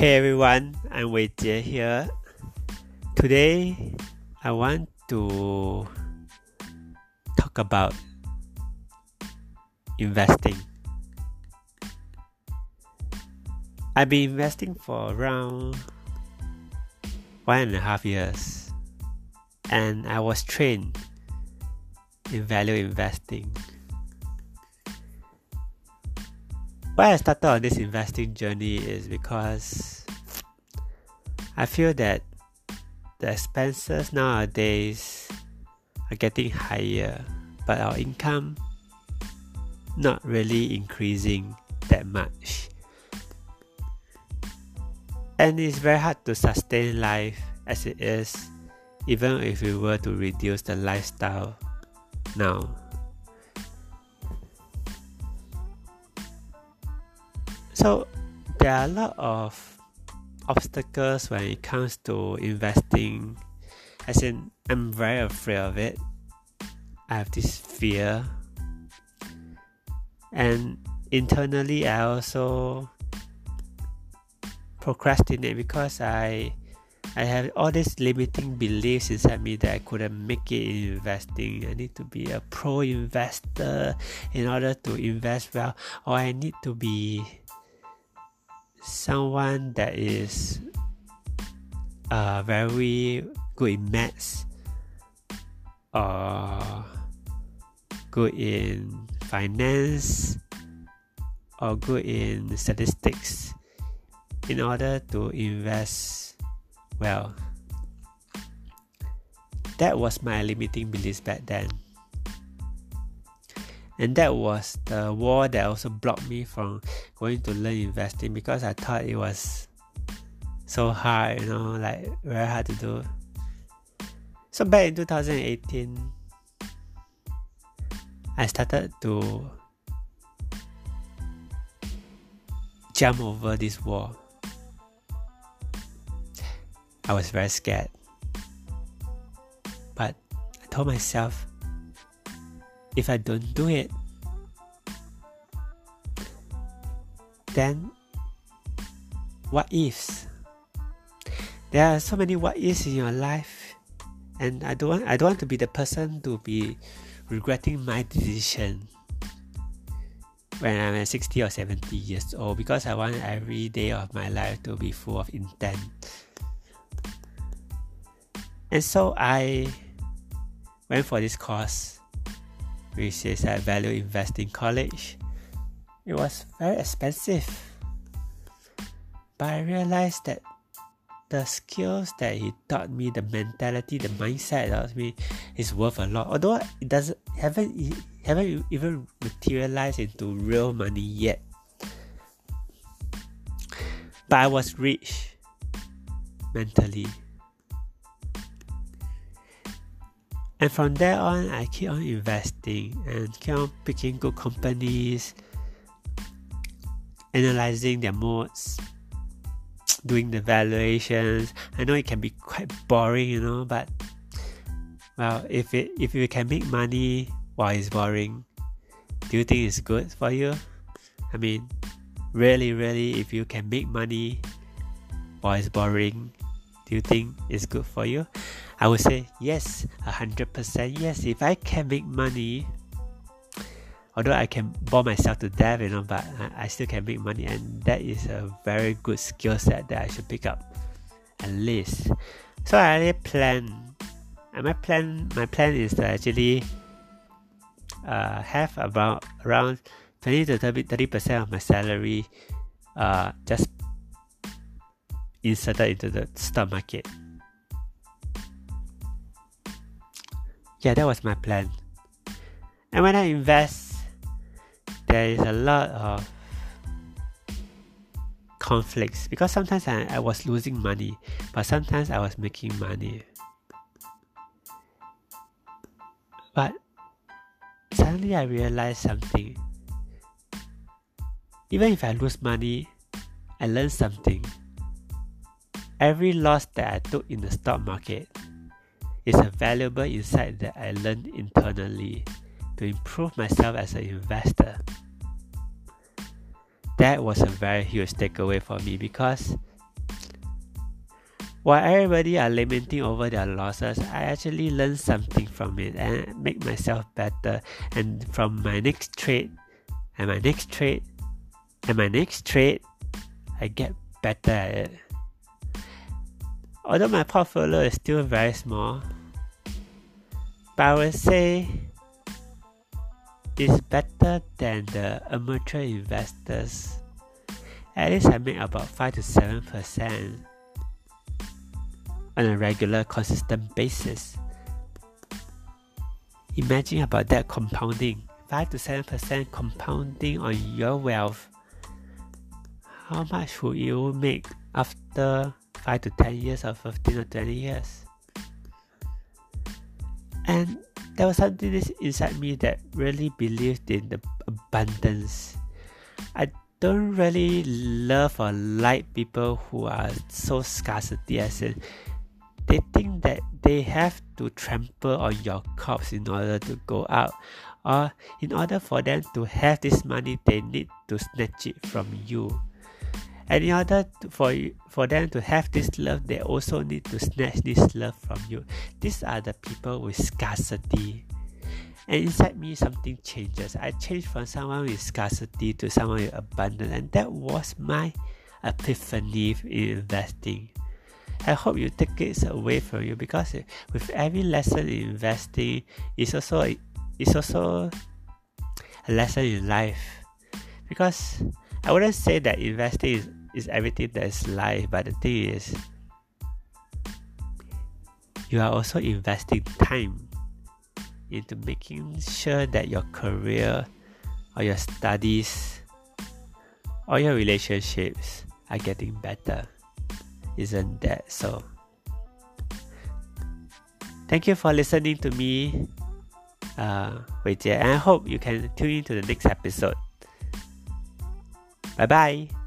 Hey everyone, I'm Wei Jie here. Today, I want to talk about investing. I've been investing for around one and a half years, and I was trained in value investing. Why I started on this investing journey is because I feel that the expenses nowadays are getting higher, but our income not really increasing that much. And it's very hard to sustain life as it is, even if we were to reduce the lifestyle now. So there are a lot of obstacles when it comes to investing. As in, I'm very afraid of it. I have this fear, and internally, I also procrastinate because I I have all these limiting beliefs inside me that I couldn't make it in investing. I need to be a pro investor in order to invest well, or I need to be someone that is uh, very good in maths or good in finance or good in statistics in order to invest well. That was my limiting beliefs back then. And that was the wall that also blocked me from going to learn investing because I thought it was so hard, you know, like very hard to do. So back in 2018, I started to jump over this wall. I was very scared. But I told myself if I don't do it, then what ifs? There are so many what ifs in your life, and I don't want I don't want to be the person to be regretting my decision when I'm 60 or 70 years old because I want every day of my life to be full of intent. And so I went for this course which is at Value Investing College. It was very expensive, but I realized that the skills that he taught me, the mentality, the mindset of me, is worth a lot. Although it doesn't haven't haven't even materialized into real money yet. But I was rich mentally. And from there on, I keep on investing and keep on picking good companies, analyzing their moats, doing the valuations. I know it can be quite boring, you know, but well, if it if you can make money while it's boring, do you think it's good for you? I mean, really, really, if you can make money while it's boring, do you think it's good for you? I would say yes, a hundred percent yes. If I can make money, although I can bore myself to death, you know, but I, still can make money, and that is a very good skill set that I should pick up, at least. So I already plan, and my plan, my plan is to actually uh, have about around twenty to 30 percent of my salary, uh, just inserted into the stock market. Yeah, that was my plan. And when I invest, there is a lot of conflicts because sometimes I, I was losing money, but sometimes I was making money. But suddenly I realized something. Even if I lose money, I learn something. Every loss that I took in the stock market is a valuable insight that I learned internally to improve myself as an investor. That was a very huge takeaway for me because while everybody are lamenting over their losses, I actually learned something from it and make myself better. And from my next trade, and my next trade, and my next trade, I get better at it. Although my portfolio is still very small, but I would say it's better than the amateur investors. At least I make about 5 to 7 percent on a regular, consistent basis. Imagine about that compounding 5 to 7% compounding on your wealth. How much would you make after 5 to 10 years or 15 or 20 years? And there was something inside me that really believed in the abundance. I don't really love or like people who are so scarcity as in they think that they have to trample on your corpse in order to go out or in order for them to have this money they need to snatch it from you and in order for for them to have this love they also need to snatch this love from you. These are the people with scarcity. And inside me something changes. I changed from someone with scarcity to someone with abundance and that was my epiphany in investing. I hope you take it away from you because with every lesson in investing, it's also it's also a lesson in life. Because I wouldn't say that investing is, is everything that is life, but the thing is, you are also investing time into making sure that your career or your studies or your relationships are getting better. Isn't that so? Thank you for listening to me, uh, Jie, and I hope you can tune in to the next episode. Bye bye.